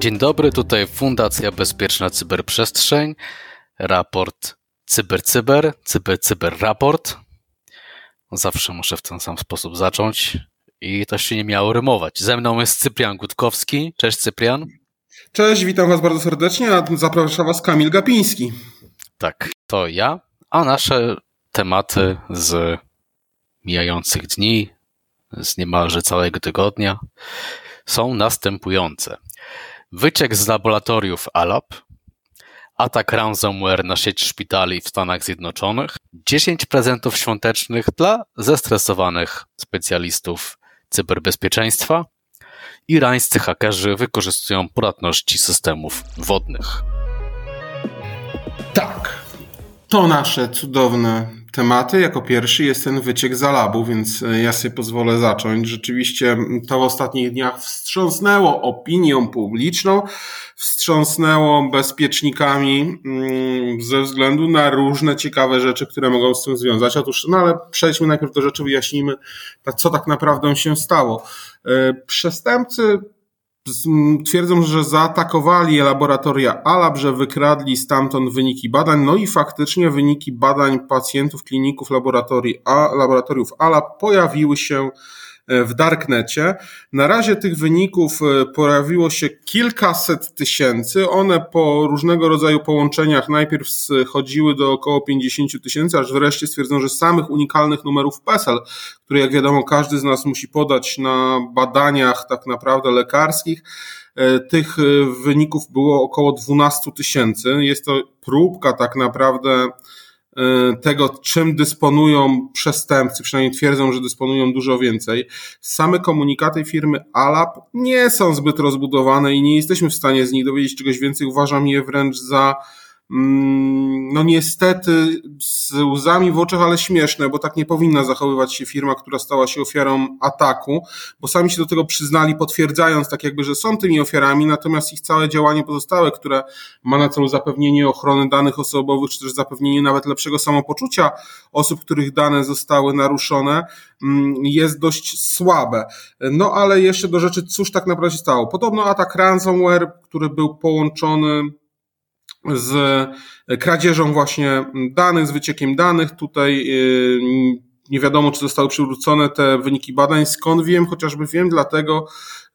Dzień dobry, tutaj Fundacja Bezpieczna Cyberprzestrzeń, raport CyberCyber, CyberCyber Raport. Zawsze muszę w ten sam sposób zacząć i to się nie miało rymować. Ze mną jest Cyprian Gutkowski. Cześć Cyprian. Cześć, witam Was bardzo serdecznie, a zapraszam Was Kamil Gapiński. Tak, to ja, a nasze tematy z mijających dni, z niemalże całego tygodnia są następujące. Wyciek z laboratoriów ALAP, atak ransomware na sieć szpitali w Stanach Zjednoczonych, 10 prezentów świątecznych dla zestresowanych specjalistów cyberbezpieczeństwa, irańscy hakerzy wykorzystują podatności systemów wodnych. To nasze cudowne tematy. Jako pierwszy jest ten wyciek zalabu, więc e, ja sobie pozwolę zacząć. Rzeczywiście to w ostatnich dniach wstrząsnęło opinią publiczną, wstrząsnęło bezpiecznikami mm, ze względu na różne ciekawe rzeczy, które mogą z tym związać. Otóż, no ale przejdźmy najpierw do rzeczy, wyjaśnijmy, co tak naprawdę się stało. E, przestępcy twierdzą, że zaatakowali laboratoria ALAB, że wykradli stamtąd wyniki badań, no i faktycznie wyniki badań pacjentów kliników A, laboratoriów ALAB pojawiły się w Darknecie. Na razie tych wyników e, pojawiło się kilkaset tysięcy. One po różnego rodzaju połączeniach najpierw schodziły do około 50 tysięcy, aż wreszcie stwierdzono, że samych unikalnych numerów PESEL, które jak wiadomo każdy z nas musi podać na badaniach tak naprawdę lekarskich, e, tych e, wyników było około 12 tysięcy. Jest to próbka tak naprawdę tego, czym dysponują przestępcy, przynajmniej twierdzą, że dysponują dużo więcej. Same komunikaty firmy Alap nie są zbyt rozbudowane i nie jesteśmy w stanie z nich dowiedzieć czegoś więcej. Uważam je wręcz za no niestety z łzami w oczach, ale śmieszne, bo tak nie powinna zachowywać się firma, która stała się ofiarą ataku, bo sami się do tego przyznali, potwierdzając tak jakby, że są tymi ofiarami, natomiast ich całe działanie pozostałe, które ma na celu zapewnienie ochrony danych osobowych, czy też zapewnienie nawet lepszego samopoczucia osób, których dane zostały naruszone, mm, jest dość słabe. No ale jeszcze do rzeczy, cóż tak naprawdę się stało. Podobno atak ransomware, który był połączony z kradzieżą właśnie danych, z wyciekiem danych. Tutaj y, nie wiadomo, czy zostały przywrócone te wyniki badań. Skąd wiem? Chociażby wiem dlatego,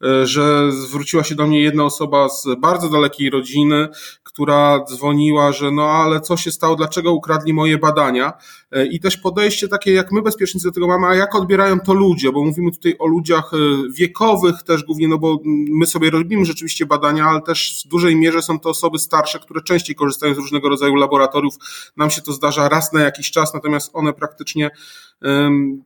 y, że zwróciła się do mnie jedna osoba z bardzo dalekiej rodziny, która dzwoniła, że no ale co się stało, dlaczego ukradli moje badania e, i też podejście takie, jak my bezpiecznicy do tego mamy, a jak odbierają to ludzie, bo mówimy tutaj o ludziach e, wiekowych też głównie, no bo my sobie robimy rzeczywiście badania, ale też w dużej mierze są to osoby starsze, które częściej korzystają z różnego rodzaju laboratoriów. Nam się to zdarza raz na jakiś czas, natomiast one praktycznie ähm,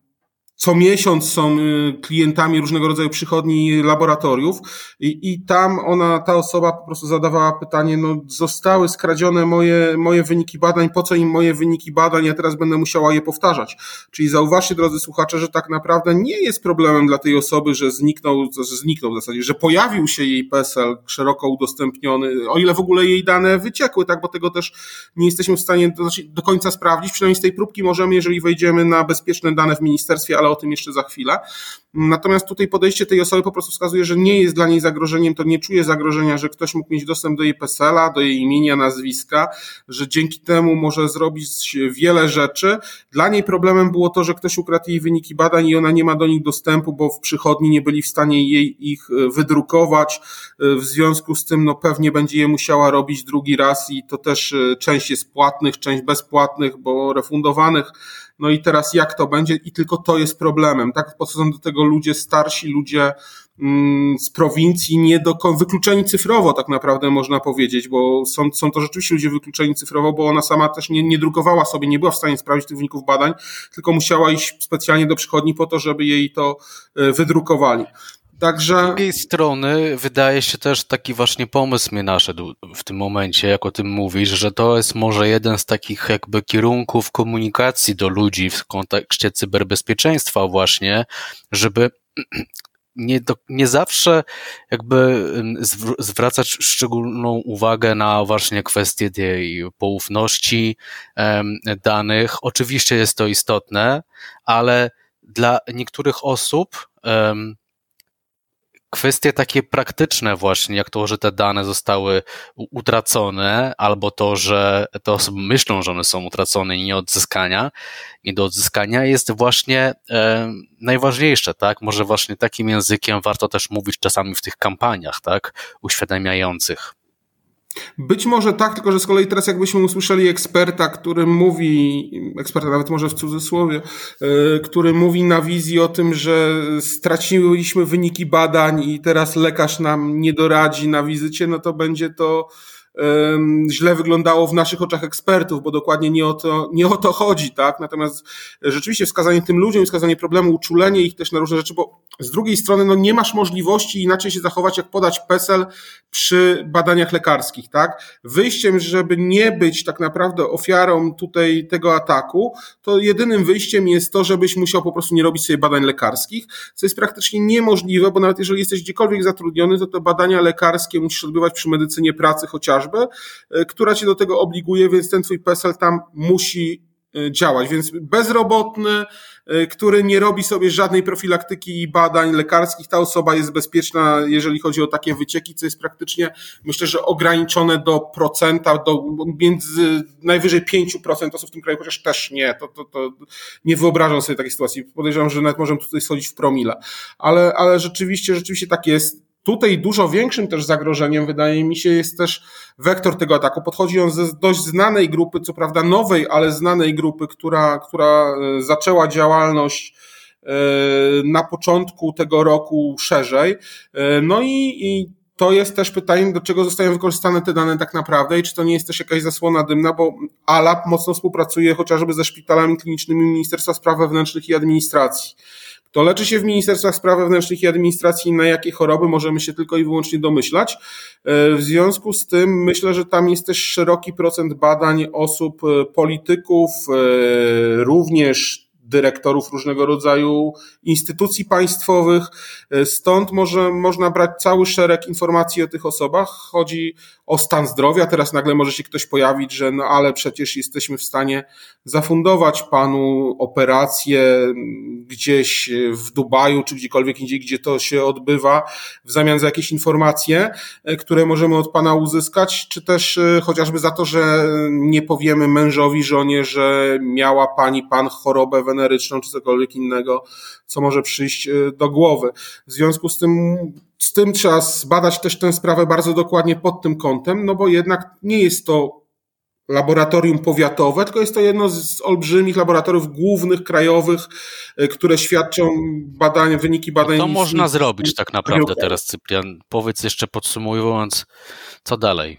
co miesiąc są y, klientami różnego rodzaju przychodni laboratoriów. I, i tam ona, ta osoba po prostu zadawała pytanie, no zostały skradzione moje, moje wyniki badań, po co im moje wyniki badań, ja teraz będę musiała je powtarzać. Czyli zauważcie, drodzy słuchacze, że tak naprawdę nie jest problemem dla tej osoby, że zniknął, że zniknął w zasadzie, że pojawił się jej PESEL szeroko udostępniony, o ile w ogóle jej dane wyciekły, tak, bo tego też nie jesteśmy w stanie do, znaczy do końca sprawdzić, przynajmniej z tej próbki możemy, jeżeli wejdziemy na bezpieczne dane w ministerstwie, ale o tym jeszcze za chwilę. Natomiast tutaj podejście tej osoby po prostu wskazuje, że nie jest dla niej zagrożeniem, to nie czuje zagrożenia, że ktoś mógł mieć dostęp do jej PESEL-a, do jej imienia, nazwiska, że dzięki temu może zrobić wiele rzeczy. Dla niej problemem było to, że ktoś ukradł jej wyniki badań i ona nie ma do nich dostępu, bo w przychodni nie byli w stanie jej ich e, wydrukować. E, w związku z tym no pewnie będzie je musiała robić drugi raz i to też e, część jest płatnych, część bezpłatnych, bo refundowanych no i teraz jak to będzie? I tylko to jest problemem, tak? Podchodzą do tego ludzie starsi, ludzie mm, z prowincji, nie do, wykluczeni cyfrowo, tak naprawdę można powiedzieć, bo są, są to rzeczywiście ludzie wykluczeni cyfrowo, bo ona sama też nie, nie drukowała sobie, nie była w stanie sprawdzić tych wyników badań, tylko musiała iść specjalnie do przychodni po to, żeby jej to e, wydrukowali. Także... Z drugiej strony wydaje się też taki właśnie pomysł mnie naszedł w tym momencie, jak o tym mówisz, że to jest może jeden z takich jakby kierunków komunikacji do ludzi w kontekście cyberbezpieczeństwa właśnie, żeby nie, do, nie zawsze jakby zwracać szczególną uwagę na właśnie kwestie tej poufności um, danych. Oczywiście jest to istotne, ale dla niektórych osób um, kwestie takie praktyczne właśnie, jak to, że te dane zostały utracone, albo to, że te osoby myślą, że one są utracone i nie odzyskania, nie do odzyskania, jest właśnie e, najważniejsze, tak? Może właśnie takim językiem warto też mówić czasami w tych kampaniach, tak? Uświadamiających. Być może tak, tylko że z kolei teraz jakbyśmy usłyszeli eksperta, który mówi, eksperta nawet może w cudzysłowie, e, który mówi na wizji o tym, że straciliśmy wyniki badań i teraz lekarz nam nie doradzi na wizycie, no to będzie to źle wyglądało w naszych oczach ekspertów, bo dokładnie nie o to, nie o to chodzi, tak? Natomiast rzeczywiście wskazanie tym ludziom, wskazanie problemu, uczulenie ich też na różne rzeczy, bo z drugiej strony no nie masz możliwości inaczej się zachować, jak podać PESEL przy badaniach lekarskich, tak? Wyjściem, żeby nie być tak naprawdę ofiarą tutaj tego ataku, to jedynym wyjściem jest to, żebyś musiał po prostu nie robić sobie badań lekarskich, co jest praktycznie niemożliwe, bo nawet jeżeli jesteś gdziekolwiek zatrudniony, to te badania lekarskie musisz odbywać przy medycynie pracy chociażby, e, która cię do tego obliguje, więc ten twój PESEL tam musi E, działać. Więc bezrobotny, który nie robi sobie żadnej profilaktyki i badań lekarskich, ta osoba jest bezpieczna, jeżeli chodzi o takie wycieki, co jest praktycznie, myślę, że ograniczone do procenta, do między najwyżej 5% osób w tym kraju, chociaż też nie, to, to, to nie wyobrażam sobie takiej sytuacji. Podejrzewam, że nawet możemy tutaj schodzić w promile. Ale, ale rzeczywiście, rzeczywiście tak jest. Tutaj dużo większym też zagrożeniem, wydaje mi się, jest też wektor tego ataku. Podchodzi on ze dość znanej grupy, co prawda nowej, ale znanej grupy, która, która e, zaczęła działalność e, na początku tego roku szerzej. E, no i, i to jest też pytanie, do czego zostają wykorzystane te dane tak naprawdę i czy to nie jest też jakaś zasłona dymna, bo ALAP mocno współpracuje chociażby ze szpitalami klinicznymi Ministerstwa Spraw Wewnętrznych i Administracji. Kto leczy się w Ministerstwach Spraw Wewnętrznych i Administracji na jakie choroby możemy się tylko i wyłącznie domyślać. E, w związku z tym myślę, że tam jest też szeroki procent badań osób, e, polityków, e, również dyrektorów różnego rodzaju instytucji państwowych. Stąd może, można brać cały szereg informacji o tych osobach. Chodzi o stan zdrowia. Teraz nagle może się ktoś pojawić, że no ale przecież jesteśmy w stanie zafundować panu operację gdzieś w Dubaju czy gdziekolwiek indziej, gdzie to się odbywa, w zamian za jakieś informacje, które możemy od pana uzyskać, czy też e, chociażby za to, że nie powiemy mężowi, żonie, że miała pani, pan chorobę weneryczną czy cokolwiek innego, co może przyjść e, do głowy. W związku z tym z tym trzeba zbadać też tę sprawę bardzo dokładnie pod tym kątem, no bo jednak nie jest to laboratorium powiatowe, tylko jest to jedno z olbrzymich laboratoriów głównych, krajowych, e, które świadczą badania, wyniki badań. Co można zrobić tak naprawdę teraz, Cyprian? Powiedz jeszcze podsumowując, co dalej?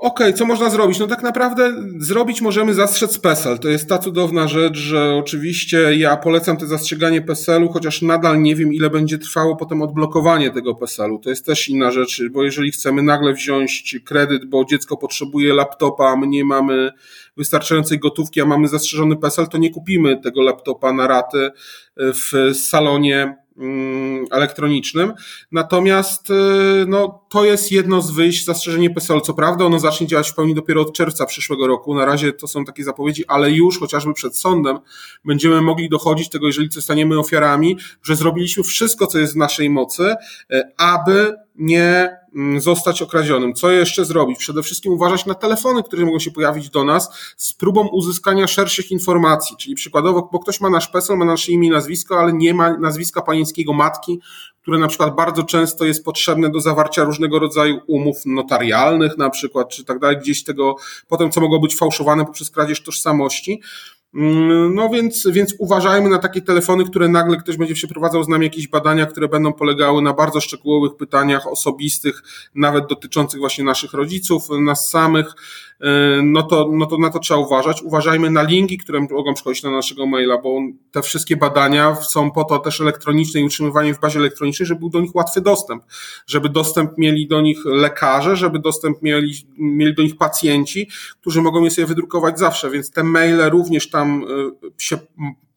Okej, okay, co można zrobić? No tak naprawdę zrobić możemy zastrzec PESEL. To jest ta cudowna rzecz, że oczywiście ja polecam te zastrzeganie PESEL-u, chociaż nadal nie wiem, ile będzie trwało potem odblokowanie tego PESEL-u. To jest też inna rzecz, bo jeżeli chcemy nagle wziąć kredyt, bo dziecko potrzebuje laptopa, a my nie mamy wystarczającej gotówki, a mamy zastrzeżony PESEL, to nie kupimy tego laptopa na raty w salonie elektronicznym. Natomiast y, no, to jest jedno z wyjść, zastrzeżenie PESEL. Co prawda ono zacznie działać w pełni dopiero od czerwca przyszłego roku. Na razie to są takie zapowiedzi, ale już chociażby przed sądem będziemy mogli dochodzić tego, jeżeli zostaniemy ofiarami, że zrobiliśmy wszystko, co jest w naszej mocy, y, aby nie mm, zostać okradzionym. Co jeszcze zrobić? Przede wszystkim uważać na telefony, które mogą się pojawić do nas z próbą uzyskania szerszych informacji, czyli przykładowo, bo ktoś ma nasz PESEL, ma nasze imię i nazwisko, ale nie ma nazwiska panieńskiego matki, które na przykład bardzo często jest potrzebne do zawarcia różnego rodzaju umów notarialnych na przykład, czy tak dalej, gdzieś tego, potem co mogło być fałszowane poprzez kradzież tożsamości. Mm, no więc, więc uważajmy na takie telefony, które nagle ktoś będzie przeprowadzał z nami jakieś badania, które będą polegały na bardzo szczegółowych pytaniach osobistych, nawet dotyczących właśnie naszych rodziców, nas samych, no to, no to na to trzeba uważać. Uważajmy na linki, które mogą przychodzić na naszego maila, bo te wszystkie badania są po to też elektroniczne i utrzymywanie w bazie elektronicznej, żeby był do nich łatwy dostęp, żeby dostęp mieli do nich lekarze, żeby dostęp mieli, mieli do nich pacjenci, którzy mogą je sobie wydrukować zawsze, więc te maile również tam e, się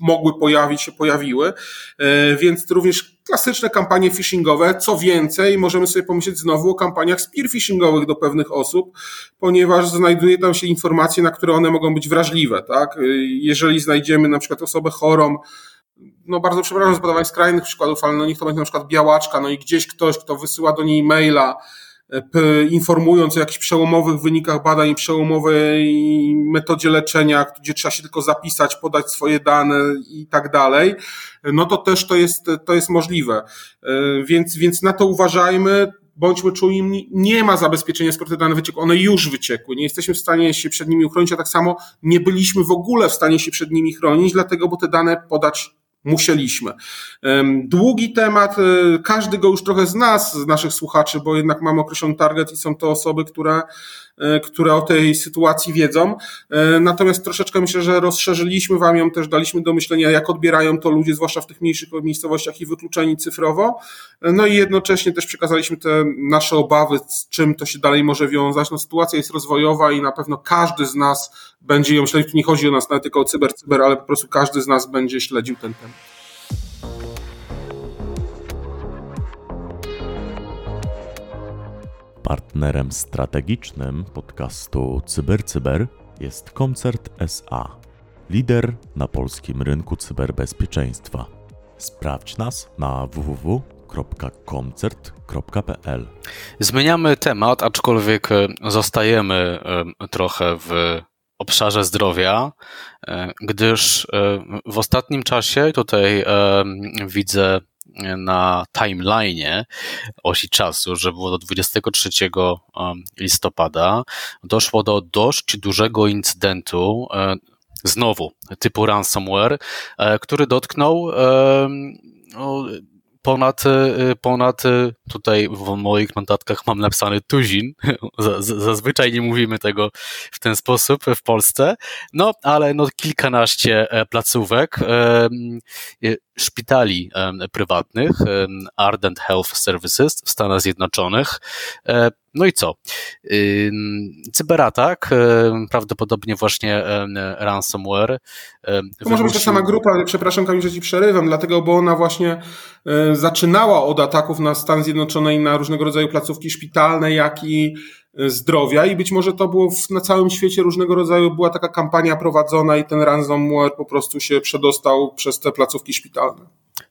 mogły pojawić, się pojawiły, e, więc również klasyczne kampanie phishingowe. Co więcej, możemy sobie pomyśleć znowu o kampaniach spear phishingowych do pewnych osób, ponieważ znajduje tam się informacje, na które one mogą być wrażliwe. Tak? Jeżeli znajdziemy na przykład osobę chorą, no bardzo przepraszam za podawanie skrajnych przykładów, ale no niech to będzie na przykład białaczka, no i gdzieś ktoś, kto wysyła do niej maila, informując o jakichś przełomowych wynikach badań przełomowej metodzie leczenia, gdzie trzeba się tylko zapisać, podać swoje dane i tak dalej, no to też to jest, to jest możliwe. Więc, więc na to uważajmy, bądźmy czujni, nie ma zabezpieczenia, skoro te dane wyciekły, one już wyciekły, nie jesteśmy w stanie się przed nimi uchronić, a tak samo nie byliśmy w ogóle w stanie się przed nimi chronić, dlatego, bo te dane podać musieliśmy. Długi temat, e, każdy go już trochę z nas, z naszych słuchaczy, bo jednak mamy określony target i są to osoby, które, które o tej sytuacji wiedzą. E, natomiast troszeczkę myślę, że rozszerzyliśmy Wam ją, też daliśmy do myślenia, jak odbierają to ludzie, zwłaszcza w tych mniejszych miejscowościach i wykluczeni cyfrowo. No i jednocześnie też przekazaliśmy te nasze obawy, z czym to się dalej może wiązać. No, sytuacja jest rozwojowa i na pewno każdy z nas będzie ją śledził. Tu nie chodzi o nas nawet tylko o cyber, cyber, ale po prostu każdy z nas będzie śledził ten temat. Partnerem strategicznym podcastu CyberCyber jest Koncert SA, lider na polskim rynku cyberbezpieczeństwa. Sprawdź nas na www.koncert.pl. Zmieniamy temat, aczkolwiek zostajemy trochę w obszarze zdrowia, e, gdyż e, w ostatnim czasie tutaj e, widzę na timeline osi czasu, że było do 23 listopada, doszło do dość dużego incydentu, znowu typu ransomware, który dotknął no, ponad, y, ponad tutaj w moich notatkach mam napisany tuzin. Zazwyczaj nie mówimy tego w ten sposób w Polsce. No, ale no kilkanaście e, placówek e, szpitali prywatnych, Ardent Health Services w Stanach Zjednoczonych. E, no i co? Cyberatak, prawdopodobnie właśnie ransomware. To może być ta sama grupa, przepraszam Kamil, że Ci przerywam, dlatego, bo ona właśnie zaczynała od ataków na Stan Zjednoczone i na różnego rodzaju placówki szpitalne, jak i zdrowia i być może to było w, na całym świecie różnego rodzaju, była taka kampania prowadzona i ten ransomware po prostu się przedostał przez te placówki szpitalne.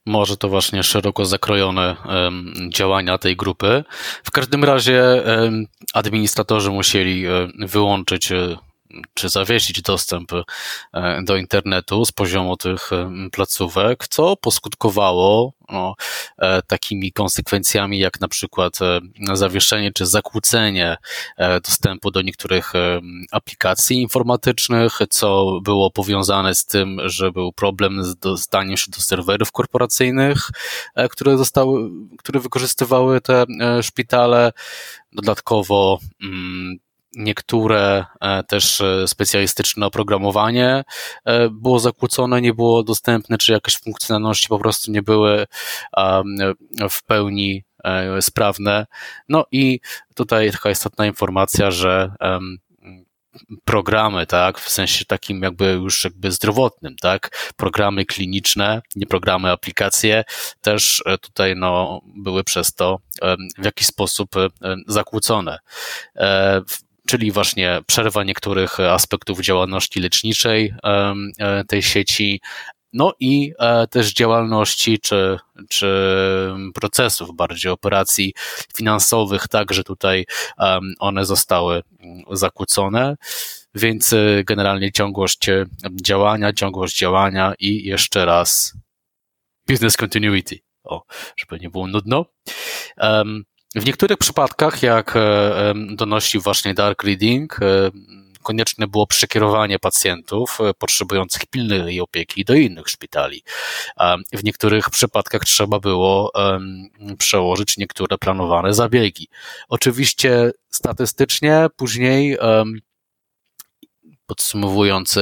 Może to właśnie szeroko zakrojone um, działania tej grupy. W każdym razie um, administratorzy musieli um, wyłączyć czy zawiesić dostęp e, do internetu z poziomu tych e, placówek, co poskutkowało no, e, takimi konsekwencjami jak na przykład zawieszenie czy zakłócenie dostępu do niektórych aplikacji informatycznych, co było powiązane z tym, że był problem z dostaniem się do serwerów korporacyjnych, które zostały, które wykorzystywały te szpitale. Dodatkowo mm, niektóre e, też e, specjalistyczne oprogramowanie e, było zakłócone, nie było dostępne, czy jakieś funkcjonalności po prostu nie były w pełni sprawne. No i tutaj taka istotna informacja, że programy, tak, w sensie takim jakby już jakby zdrowotnym, tak, programy kliniczne, nie programy, aplikacje, też tutaj no, były przez to w jakiś sposób zakłócone czyli właśnie przerwa niektórych aspektów działalności leczniczej e, tej sieci, no i e, też działalności czy, czy procesów, bardziej operacji finansowych, także tutaj one zostały zakłócone. Więc e, generalnie ciągłość działania, ciągłość działania i jeszcze raz business continuity. O, żeby nie było nudno. W niektórych przypadkach, jak e, donosi właśnie Dark Reading, e, konieczne było przekierowanie pacjentów e, potrzebujących pilnej opieki do innych szpitali. W niektórych przypadkach trzeba było przełożyć niektóre planowane zabiegi. Oczywiście statystycznie później podsumowując,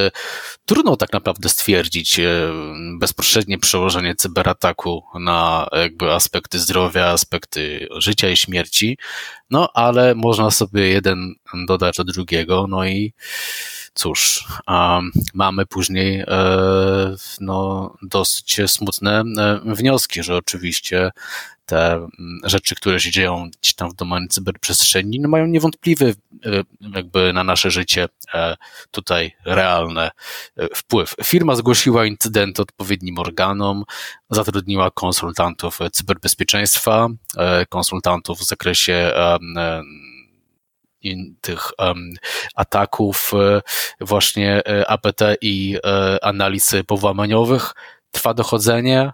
trudno tak naprawdę stwierdzić e, bezpośrednie przełożenie cyberataku na jakby aspekty zdrowia, aspekty życia i śmierci, no ale można sobie jeden dodać do drugiego, no i cóż, mamy później no, dosyć smutne wnioski, że oczywiście te mm, rzeczy, które się dzieją gdzieś tam w domenie cyberprzestrzeni, no mają niewątpliwy e, jakby na nasze życie e, tutaj realny e, wpływ. Firma zgłosiła incydent odpowiednim organom, zatrudniła konsultantów cyberbezpieczeństwa, konsultantów w zakresie tych ataków właśnie APT i analiz powłamaniowych. Trwa dochodzenie.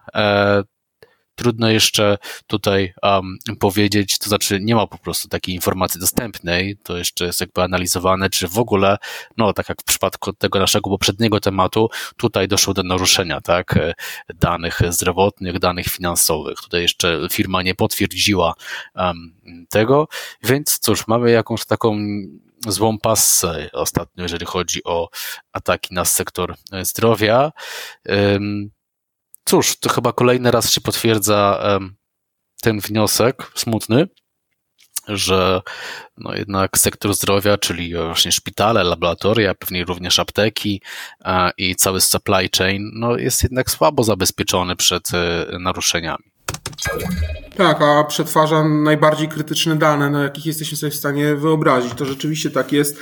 Trudno jeszcze tutaj um, powiedzieć, to znaczy nie ma po prostu takiej informacji dostępnej, to jeszcze jest jakby analizowane, czy w ogóle, no tak jak w przypadku tego naszego poprzedniego tematu, tutaj doszło do naruszenia, tak, danych zdrowotnych, danych finansowych. Tutaj jeszcze firma nie potwierdziła um, tego, więc cóż, mamy jakąś taką złą passę ostatnio, jeżeli chodzi o ataki na sektor zdrowia. Um, cóż, to chyba kolejny raz się potwierdza ten wniosek smutny, że no jednak sektor zdrowia, czyli właśnie szpitale, laboratoria, pewnie również apteki i cały supply chain, no jest jednak słabo zabezpieczony przed e, naruszeniami. Tak, a przetwarza najbardziej krytyczne dane, na jakich jesteśmy sobie w stanie wyobrazić. To rzeczywiście tak jest.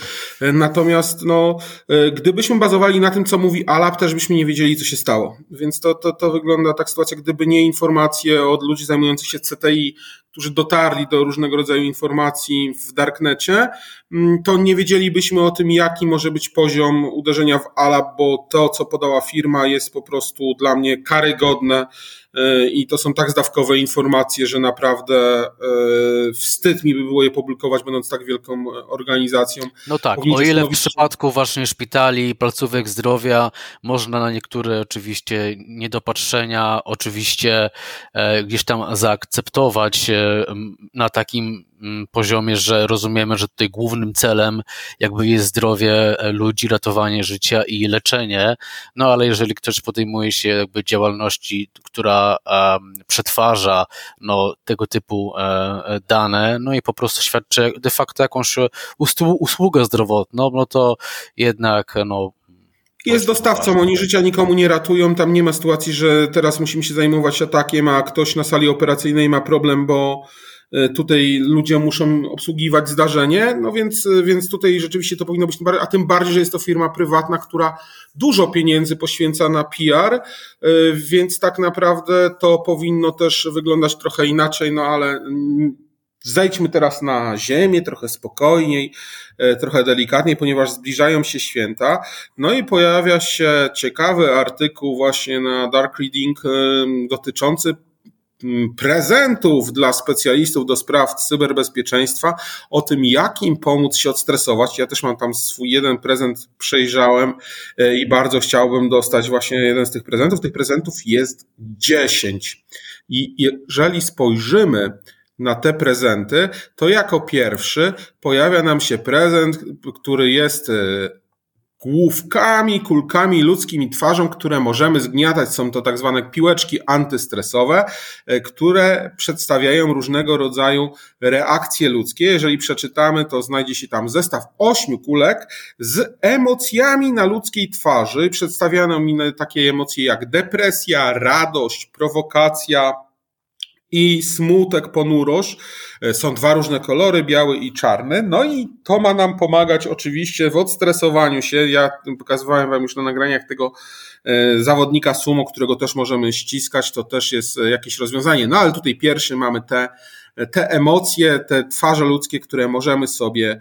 Natomiast, no, e, gdybyśmy bazowali na tym, co mówi Alap, też byśmy nie wiedzieli, co się stało. Więc to, to, to wygląda tak sytuacja, gdyby nie informacje od ludzi zajmujących się CTI, którzy dotarli do różnego rodzaju informacji w darknecie, mm, to nie wiedzielibyśmy o tym, jaki może być poziom uderzenia w ALAB, bo to, co podała firma, jest po prostu dla mnie karygodne e, i to są tak zdawkowe informacje, że naprawdę e, wstyd mi by było je publikować, będąc tak wielką organizacją. No tak, o ile w przypadku właśnie szpitali, placówek zdrowia można na niektóre oczywiście niedopatrzenia oczywiście e, gdzieś tam zaakceptować na takim mm, poziomie, że rozumiemy, że tutaj głównym celem jakby jest zdrowie e, ludzi, ratowanie życia i leczenie, no ale jeżeli ktoś podejmuje się jakby działalności, która przetwarza no, tego typu e, e, dane, no i po prostu świadczy de facto jakąś usługę zdrowotną, no to jednak no, jest dostawcą, oni życia nikomu nie ratują. Tam nie ma sytuacji, że teraz musimy się zajmować atakiem, a ktoś na sali operacyjnej ma problem, bo e, tutaj ludzie muszą obsługiwać zdarzenie. No więc, e, więc tutaj rzeczywiście to powinno być, a tym bardziej, że jest to firma prywatna, która dużo pieniędzy poświęca na PR, e, więc tak naprawdę to powinno też wyglądać trochę inaczej, no ale Zejdźmy teraz na ziemię, trochę spokojniej, e, trochę delikatniej, ponieważ zbliżają się święta. No i pojawia się ciekawy artykuł właśnie na Dark Reading e, dotyczący prezentów dla specjalistów do spraw cyberbezpieczeństwa, o tym, jak im pomóc się odstresować. Ja też mam tam swój jeden prezent, przejrzałem e, i bardzo chciałbym dostać właśnie jeden z tych prezentów. Tych prezentów jest 10. I jeżeli spojrzymy na te prezenty, to jako pierwszy pojawia nam się prezent, który jest e, główkami, kulkami, ludzkimi twarzą, które możemy zgniatać. Są to tak zwane piłeczki antystresowe, e, które przedstawiają różnego rodzaju reakcje ludzkie. Jeżeli przeczytamy, to znajdzie się tam zestaw ośmiu kulek z emocjami na ludzkiej twarzy. Przedstawiano mi takie emocje jak depresja, radość, prowokacja, i smutek, ponurość. E, są dwa różne kolory, biały i czarny. No i to ma nam pomagać oczywiście w odstresowaniu się. Ja pokazywałem Wam już na nagraniach tego e, zawodnika sumo, którego też możemy ściskać. To też jest e, jakieś rozwiązanie. No ale tutaj pierwszy mamy te, te emocje, te twarze ludzkie, które możemy sobie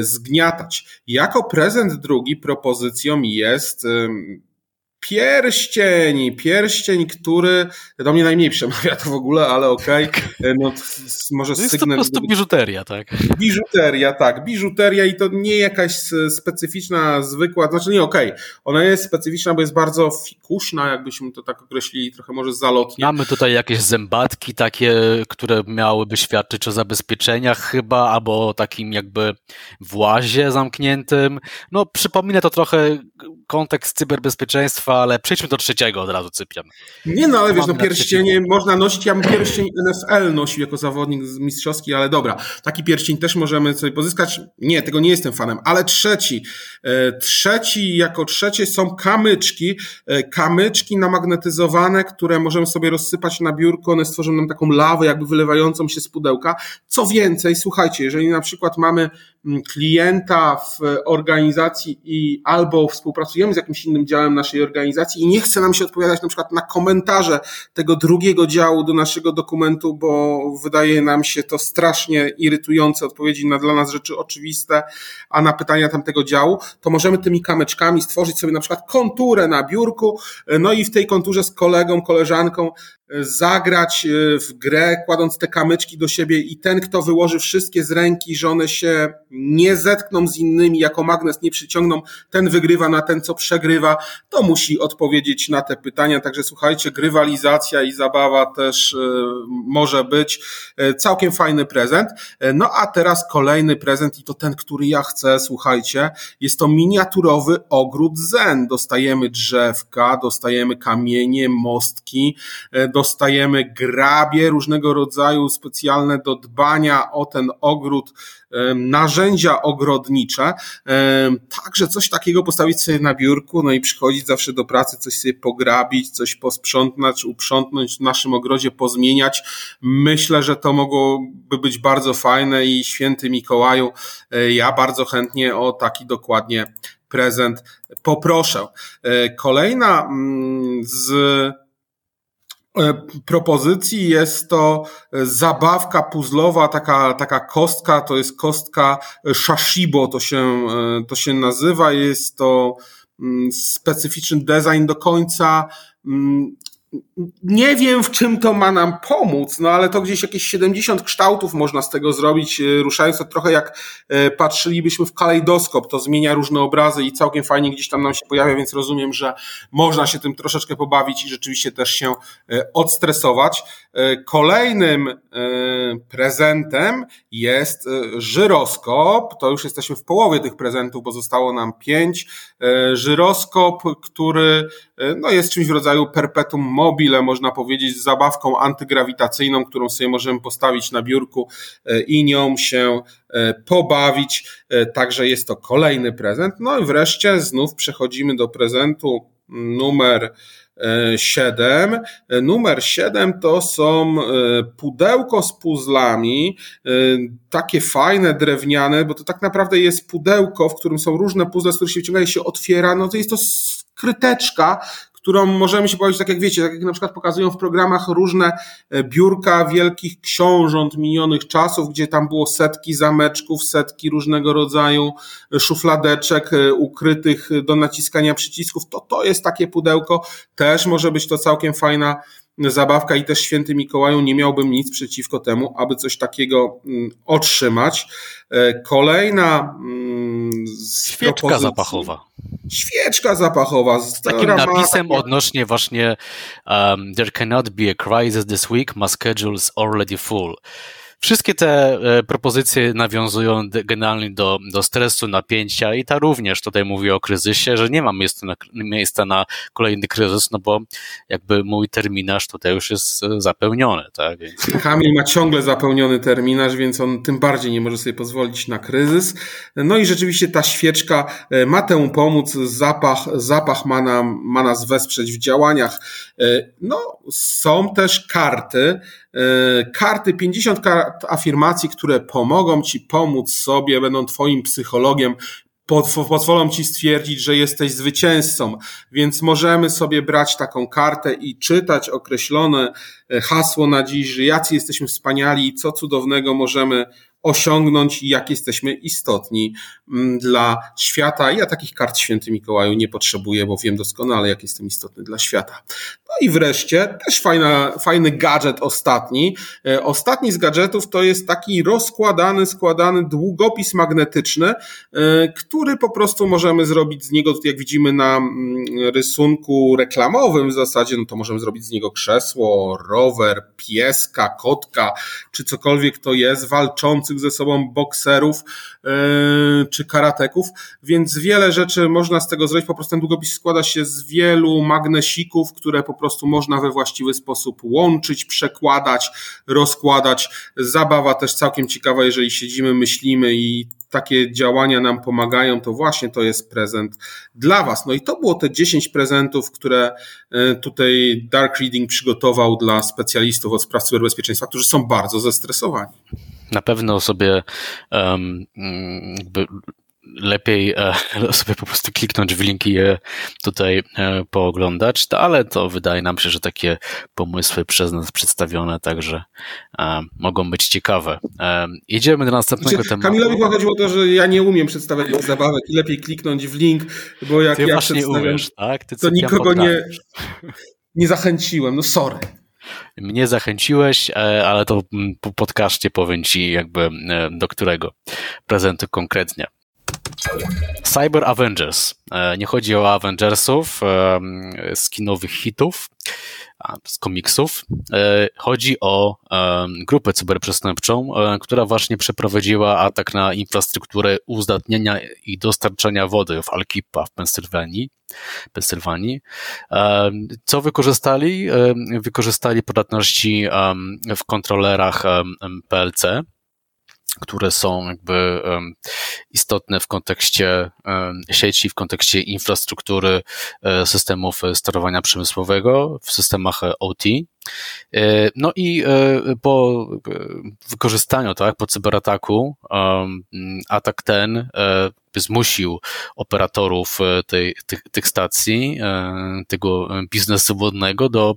zgniatać. Jako prezent drugi propozycją jest Pierścień, pierścień, który do mnie najmniej przemawia to w ogóle, ale okej. Okay. No, może to jest sygnał, to po prostu biżuteria, tak? Biżuteria, tak. Biżuteria i to nie jakaś specyficzna, zwykła, znaczy nie okej. Okay. Ona jest specyficzna, bo jest bardzo fikuszna, jakbyśmy to tak określili, trochę może zalotnie. Mamy tutaj jakieś zębatki takie, które miałyby świadczyć o zabezpieczeniach chyba, albo takim jakby włazie zamkniętym. No przypomina to trochę kontekst cyberbezpieczeństwa, ale przejdźmy do trzeciego od razu, Cypian. Nie no, ale wiesz, no pierścienie można nosić, ja bym pierścień NFL nosił jako zawodnik mistrzowski, ale dobra, taki pierścień też możemy sobie pozyskać. Nie, tego nie jestem fanem, ale trzeci, e, trzeci, jako trzecie są kamyczki, e, kamyczki namagnetyzowane, które możemy sobie rozsypać na biurko, one stworzą nam taką lawę jakby wylewającą się z pudełka. Co więcej, słuchajcie, jeżeli na przykład mamy klienta w organizacji i albo współpracujemy z jakimś innym działem naszej organizacji i nie chce nam się odpowiadać na przykład na komentarze tego drugiego działu do naszego dokumentu, bo wydaje nam się to strasznie irytujące odpowiedzi na dla nas rzeczy oczywiste, a na pytania tamtego działu, to możemy tymi kamyczkami stworzyć sobie na przykład konturę na biurku, no i w tej konturze z kolegą, koleżanką zagrać e, w grę, kładąc te kamyczki do siebie i ten, kto wyłoży wszystkie z ręki, że one się nie zetkną z innymi, jako magnes nie przyciągną, ten wygrywa na ten, co przegrywa, to musi odpowiedzieć na te pytania. Także słuchajcie, grywalizacja i zabawa też e, może być e, całkiem fajny prezent. No a teraz kolejny prezent i to ten, który ja chcę, słuchajcie, jest to miniaturowy ogród zen. Dostajemy drzewka, dostajemy kamienie, mostki, dostajemy grabie różnego rodzaju specjalne do dbania o ten ogród, narzędzia ogrodnicze. Także coś takiego postawić sobie na biurku, no i przychodzić zawsze do pracy, coś sobie pograbić, coś posprzątnąć, uprzątnąć w naszym ogrodzie, pozmieniać. Myślę, że to mogłoby być bardzo fajne i święty Mikołaju, e, ja bardzo chętnie o taki dokładnie prezent poproszę. E, kolejna mm, z propozycji jest to e, zabawka puzzlowa, taka, taka kostka, to jest kostka Shashibo, to się, e, to się nazywa, jest to mm, specyficzny design do końca. Mm, nie wiem, w czym to ma nam pomóc, no ale to gdzieś jakieś 70 kształtów można z tego zrobić, e, ruszając to trochę jak e, patrzylibyśmy w kalejdoskop, to zmienia różne obrazy i całkiem fajnie gdzieś tam nam się pojawia, więc rozumiem, że można się tym troszeczkę pobawić i rzeczywiście też się e, odstresować. Kolejnym prezentem jest żyroskop, to już jesteśmy w połowie tych prezentów, bo zostało nam pięć. Żyroskop, który no, jest czymś w rodzaju perpetuum mobile, można powiedzieć, z zabawką antygrawitacyjną, którą sobie możemy postawić na biurku e, i nią się e, pobawić. E, także jest to kolejny prezent. No i wreszcie znów przechodzimy do prezentu numer 7. Numer 7 to są pudełko z puzzlami, takie fajne, drewniane, bo to tak naprawdę jest pudełko, w którym są różne puzzle, z których się wyciąga i się otwiera. No to jest to skryteczka, którą możemy się powiedzieć, tak jak wiecie, tak jak na przykład pokazują w programach różne e, biurka wielkich książąt minionych czasów, gdzie tam było setki zameczków, setki różnego rodzaju e, szufladeczek e, ukrytych do naciskania przycisków, to to jest takie pudełko, też może być to całkiem fajna zabawka i też święty Mikołaju nie miałbym nic przeciwko temu, aby coś takiego mm, otrzymać. Kolejna mm, świeczka zapachowa. Świeczka zapachowa. Z takim napisem odnośnie właśnie um, There cannot be a crisis this week, my schedule is already full. Wszystkie te e, propozycje nawiązują generalnie do, do stresu, napięcia i ta również tutaj mówi o kryzysie, że nie mam miejsca na, miejsca na kolejny kryzys, no bo jakby mój terminarz tutaj już jest e, zapełniony. Tak? Kamil ma ciągle zapełniony terminarz, więc on tym bardziej nie może sobie pozwolić na kryzys. No i rzeczywiście ta świeczka e, ma temu pomóc, zapach, zapach ma, nam, ma nas wesprzeć w działaniach. No, są też karty, karty, 50 kart afirmacji, które pomogą ci pomóc sobie, będą twoim psychologiem, pozwolą ci stwierdzić, że jesteś zwycięzcą, więc możemy sobie brać taką kartę i czytać określone e, hasło na dziś, że jacy jesteśmy wspaniali i co cudownego możemy osiągnąć jak jesteśmy istotni mm, dla świata. Ja takich kart święty Mikołaju nie potrzebuję, bo wiem doskonale, jak jestem istotny dla świata. No i wreszcie też fajna, fajny gadżet ostatni. E, ostatni z gadżetów to jest taki rozkładany, składany długopis magnetyczny, e, który po prostu możemy zrobić z niego, jak widzimy na mm, rysunku reklamowym w zasadzie, no to możemy zrobić z niego krzesło, rower, pieska, kotka, czy cokolwiek to jest, walczący walczących ze sobą bokserów czy karateków, więc wiele rzeczy można z tego zrobić. Po prostu ten długopis składa się z wielu magnesików, które po prostu można we właściwy sposób łączyć, przekładać, rozkładać. Zabawa też całkiem ciekawa, jeżeli siedzimy, myślimy i takie działania nam pomagają, to właśnie to jest prezent dla Was. No i to było te 10 prezentów, które e, tutaj Dark Reading przygotował dla specjalistów od spraw cyberbezpieczeństwa, którzy są bardzo zestresowani. Na pewno sobie um, jakby lepiej e, sobie po prostu kliknąć w linki i je tutaj e, pooglądać, ale to wydaje nam się, że takie pomysły przez nas przedstawione także e, mogą być ciekawe. Idziemy do następnego znaczy, tematu. Kamilowi chodziło o to, że ja nie umiem przedstawiać zabawek i lepiej kliknąć w link, bo jak Ty ja przedstawiam, umiesz, tak? to nikogo nie, nie zachęciłem, no sorry. Mnie zachęciłeś, ale to po podcaście powiem ci jakby do którego prezentu konkretnie. Cyber Avengers. E, nie chodzi o Avengersów z kinowych hitów, z komiksów. E, chodzi o grupę cyberprzestępczą, e, która właśnie przeprowadziła atak na infrastrukturę uzdatniania i dostarczania wody w Alkipa w Pensylwanii. Pensylwanii. Co wykorzystali? Wykorzystali podatności w kontrolerach PLC, które są jakby istotne w kontekście sieci, w kontekście infrastruktury e, systemów sterowania przemysłowego, w systemach e, OT. E, no i po wykorzystaniu, tak, po cyberataku, atak ten zmusił operatorów tej, tych, tych stacji, tego biznesu wodnego do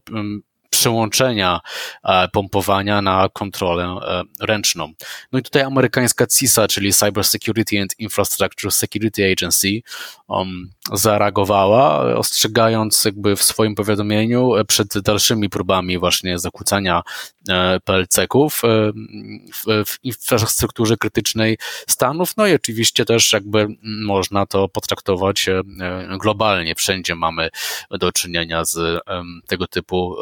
przełączenia e, pompowania na kontrolę e, ręczną. No i tutaj amerykańska CISA, czyli Cyber Security and Infrastructure Security Agency, um, zareagowała, ostrzegając jakby w swoim powiadomieniu przed dalszymi próbami właśnie zakłócania e, PLC-ków w, w infrastrukturze krytycznej Stanów, no i oczywiście też jakby można to potraktować globalnie. Wszędzie mamy do czynienia z tego typu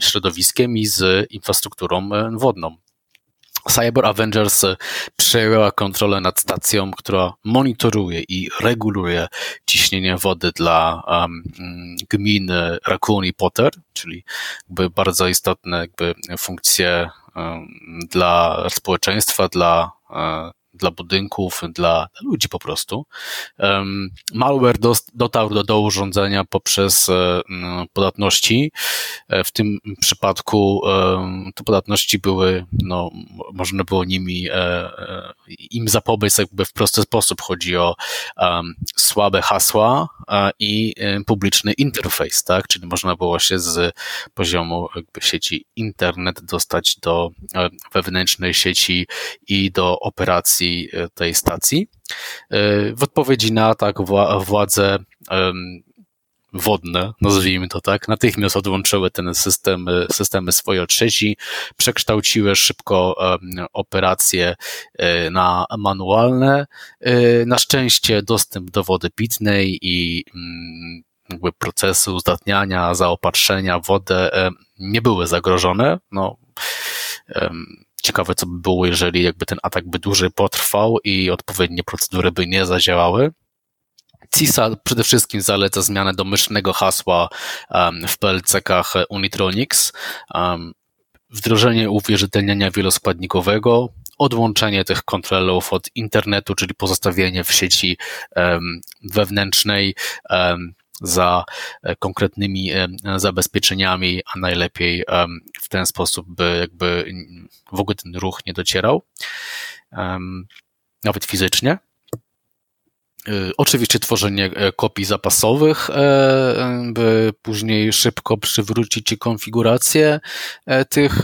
środowiskiem i z infrastrukturą e, wodną. Cyber Avengers przejęła kontrolę nad stacją, która monitoruje i reguluje ciśnienie wody dla um, gminy Raccoon i Potter, czyli jakby bardzo istotne jakby funkcje um, dla społeczeństwa, dla dla budynków, dla ludzi po prostu. Malware dotarł do, do urządzenia poprzez e, podatności. E, w tym przypadku te podatności były, no, można było nimi e, im zapobiec jakby w prosty sposób. Chodzi o słabe hasła i publiczny interfejs, tak? Czyli można było się z poziomu jakby sieci internet dostać do wewnętrznej sieci i do operacji E, tej stacji. E, w odpowiedzi na atak władze wodne, nazwijmy to tak, natychmiast odłączyły ten system, systemy swoje od sieci, przekształciły szybko operacje e, na manualne. Na szczęście dostęp do wody pitnej i mm, jakby procesy uzdatniania, zaopatrzenia w wodę nie były zagrożone. No, Ciekawe, co by było, jeżeli jakby ten atak by dłużej potrwał i odpowiednie procedury by nie zadziałały. CISA przede wszystkim zaleca zmianę domyślnego hasła w PLC-kach Unitronics, wdrożenie uwierzytelniania wieloskładnikowego, odłączenie tych kontrolerów od internetu, czyli pozostawienie w sieci wewnętrznej za e, konkretnymi e, zabezpieczeniami, a najlepiej w ten sposób, by jakby w ogóle ten ruch nie docierał, nawet fizycznie. E, oczywiście tworzenie kopii zapasowych, by później szybko przywrócić konfigurację tych,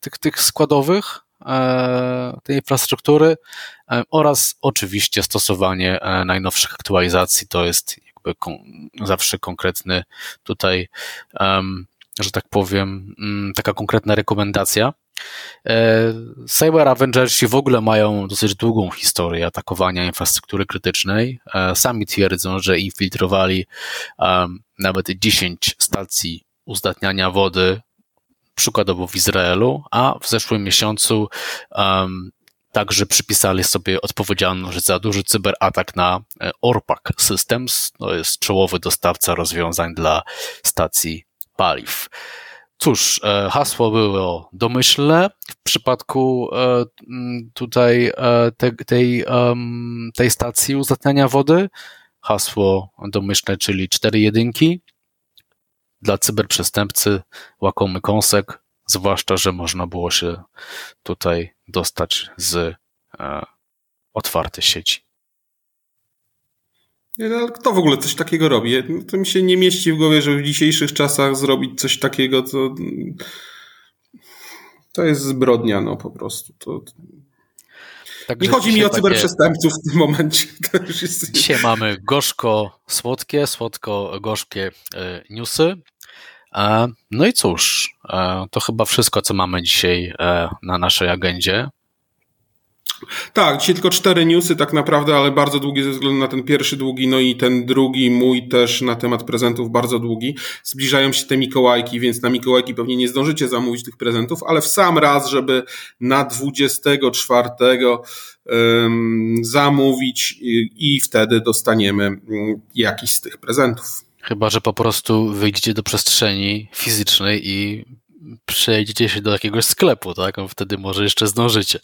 tych, tych składowych, tej infrastruktury oraz oczywiście stosowanie najnowszych aktualizacji. To jest zawsze konkretny tutaj, że tak powiem, mm, taka konkretna rekomendacja. E, Cyber Avengersi w ogóle mają dosyć długą historię atakowania infrastruktury krytycznej. E, sami twierdzą, że infiltrowali nawet 10 stacji uzdatniania wody przykładowo w Izraelu, a w zeszłym miesiącu um, także przypisali sobie odpowiedzialność za duży cyberatak na e, Orpak Systems. To jest czołowy dostawca rozwiązań dla stacji paliw. Cóż, e, hasło było domyślne w przypadku e, tutaj te, tej, tej stacji uzatniania wody. Hasło domyślne, czyli cztery jedynki. Dla cyberprzestępcy łakomy kąsek, zwłaszcza, że można było się tutaj dostać z e, otwartej sieci. No, ale kto w ogóle coś takiego robi? To mi się nie mieści w głowie, żeby w dzisiejszych czasach zrobić coś takiego, co to jest zbrodnia, no po prostu. To... Tak, nie chodzi mi o cyberprzestępców takie... w tym momencie. Jest... Dzisiaj mamy gorzko-słodkie, słodko-gorzkie e, newsy. E, no i cóż, e, to chyba wszystko, co mamy dzisiaj e, na naszej agendzie. Tak, dzisiaj tylko cztery newsy tak naprawdę, ale bardzo długie ze względu na ten pierwszy długi, no i ten drugi mój też na temat prezentów bardzo długi. Zbliżają się te Mikołajki, więc na Mikołajki pewnie nie zdążycie zamówić tych prezentów, ale w sam raz, żeby na 24 um, zamówić i, i wtedy dostaniemy um, jakiś z tych prezentów. Chyba, że po prostu wyjdziecie do przestrzeni fizycznej i przejdziecie się do jakiegoś sklepu, tak? Wtedy może jeszcze zdążycie.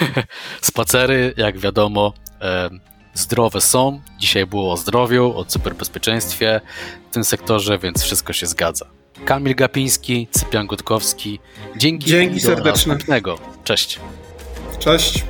Spacery, jak wiadomo, zdrowe są. Dzisiaj było o zdrowiu, o cyberbezpieczeństwie w tym sektorze, więc wszystko się zgadza. Kamil Gapiński, Cypian Gutkowski. Dzięki. Dzięki serdeczne. Cześć. Cześć.